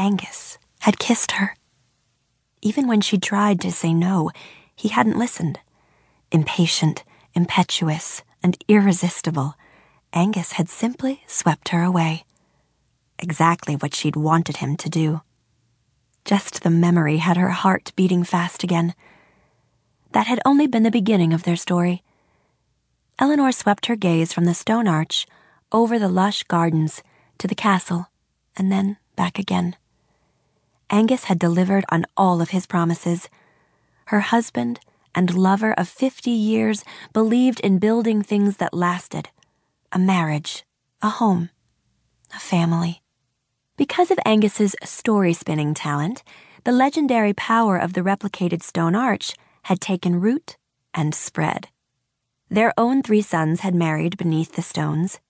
Angus had kissed her. Even when she tried to say no, he hadn't listened. Impatient, impetuous, and irresistible, Angus had simply swept her away. Exactly what she'd wanted him to do. Just the memory had her heart beating fast again. That had only been the beginning of their story. Eleanor swept her gaze from the stone arch over the lush gardens to the castle and then back again. Angus had delivered on all of his promises. Her husband and lover of fifty years believed in building things that lasted a marriage, a home, a family. Because of Angus's story spinning talent, the legendary power of the replicated stone arch had taken root and spread. Their own three sons had married beneath the stones.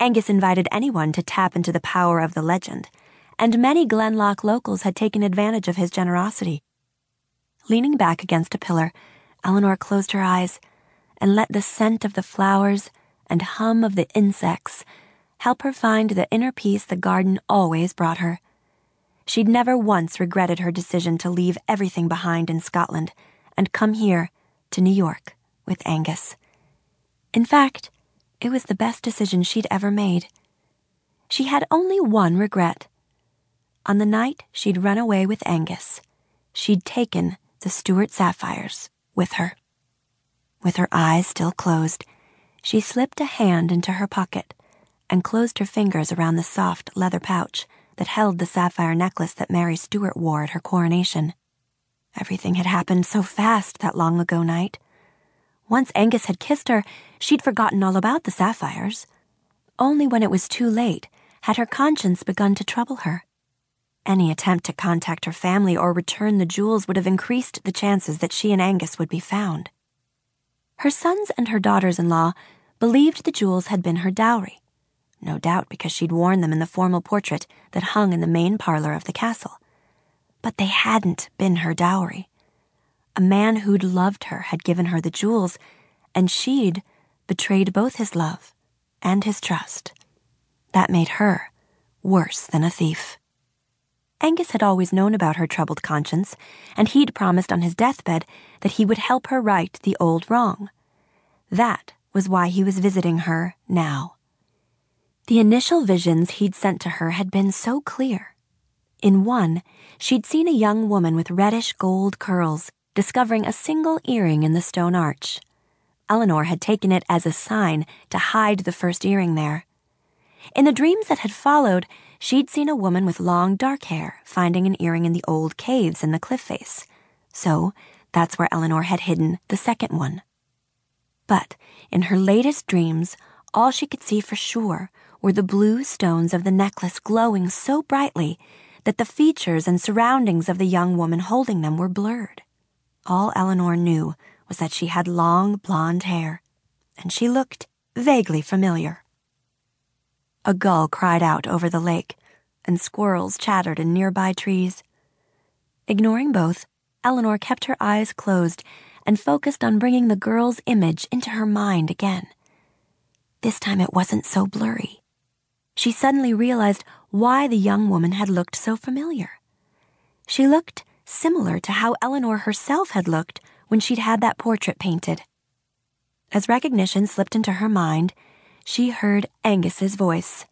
Angus invited anyone to tap into the power of the legend, and many Glenlock locals had taken advantage of his generosity. Leaning back against a pillar, Eleanor closed her eyes and let the scent of the flowers and hum of the insects help her find the inner peace the garden always brought her. She'd never once regretted her decision to leave everything behind in Scotland and come here to New York with Angus. In fact, it was the best decision she'd ever made. She had only one regret. On the night she'd run away with Angus, she'd taken the Stuart sapphires with her. With her eyes still closed, she slipped a hand into her pocket and closed her fingers around the soft leather pouch that held the sapphire necklace that Mary Stuart wore at her coronation. Everything had happened so fast that long ago night. Once Angus had kissed her, she'd forgotten all about the sapphires. Only when it was too late had her conscience begun to trouble her. Any attempt to contact her family or return the jewels would have increased the chances that she and Angus would be found. Her sons and her daughters in law believed the jewels had been her dowry, no doubt because she'd worn them in the formal portrait that hung in the main parlor of the castle. But they hadn't been her dowry. A man who'd loved her had given her the jewels, and she'd betrayed both his love and his trust. That made her worse than a thief. Angus had always known about her troubled conscience, and he'd promised on his deathbed that he would help her right the old wrong. That was why he was visiting her now. The initial visions he'd sent to her had been so clear. In one, she'd seen a young woman with reddish gold curls discovering a single earring in the stone arch. Eleanor had taken it as a sign to hide the first earring there. In the dreams that had followed, she'd seen a woman with long dark hair finding an earring in the old caves in the cliff face. So that's where Eleanor had hidden the second one. But in her latest dreams, all she could see for sure were the blue stones of the necklace glowing so brightly that the features and surroundings of the young woman holding them were blurred. All Eleanor knew was that she had long blonde hair, and she looked vaguely familiar. A gull cried out over the lake, and squirrels chattered in nearby trees. Ignoring both, Eleanor kept her eyes closed and focused on bringing the girl's image into her mind again. This time it wasn't so blurry. She suddenly realized why the young woman had looked so familiar. She looked similar to how Eleanor herself had looked when she'd had that portrait painted. As recognition slipped into her mind, she heard Angus's voice.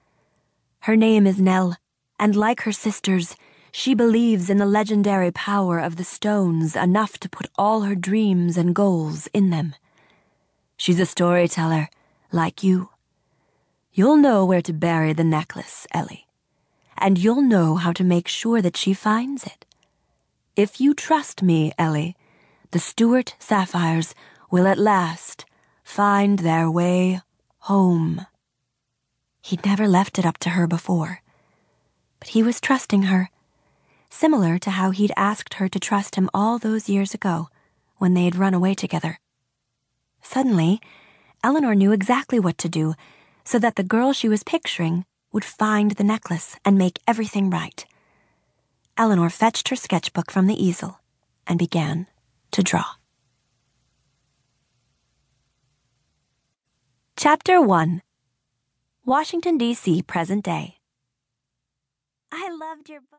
Her name is Nell, and like her sisters, she believes in the legendary power of the stones enough to put all her dreams and goals in them. She's a storyteller, like you. You'll know where to bury the necklace, Ellie, and you'll know how to make sure that she finds it. If you trust me, Ellie, the Stuart sapphires will at last find their way home. He'd never left it up to her before, but he was trusting her, similar to how he'd asked her to trust him all those years ago when they had run away together. Suddenly, Eleanor knew exactly what to do so that the girl she was picturing would find the necklace and make everything right. Eleanor fetched her sketchbook from the easel and began to draw. Chapter 1 Washington, D.C., present day. I loved your book.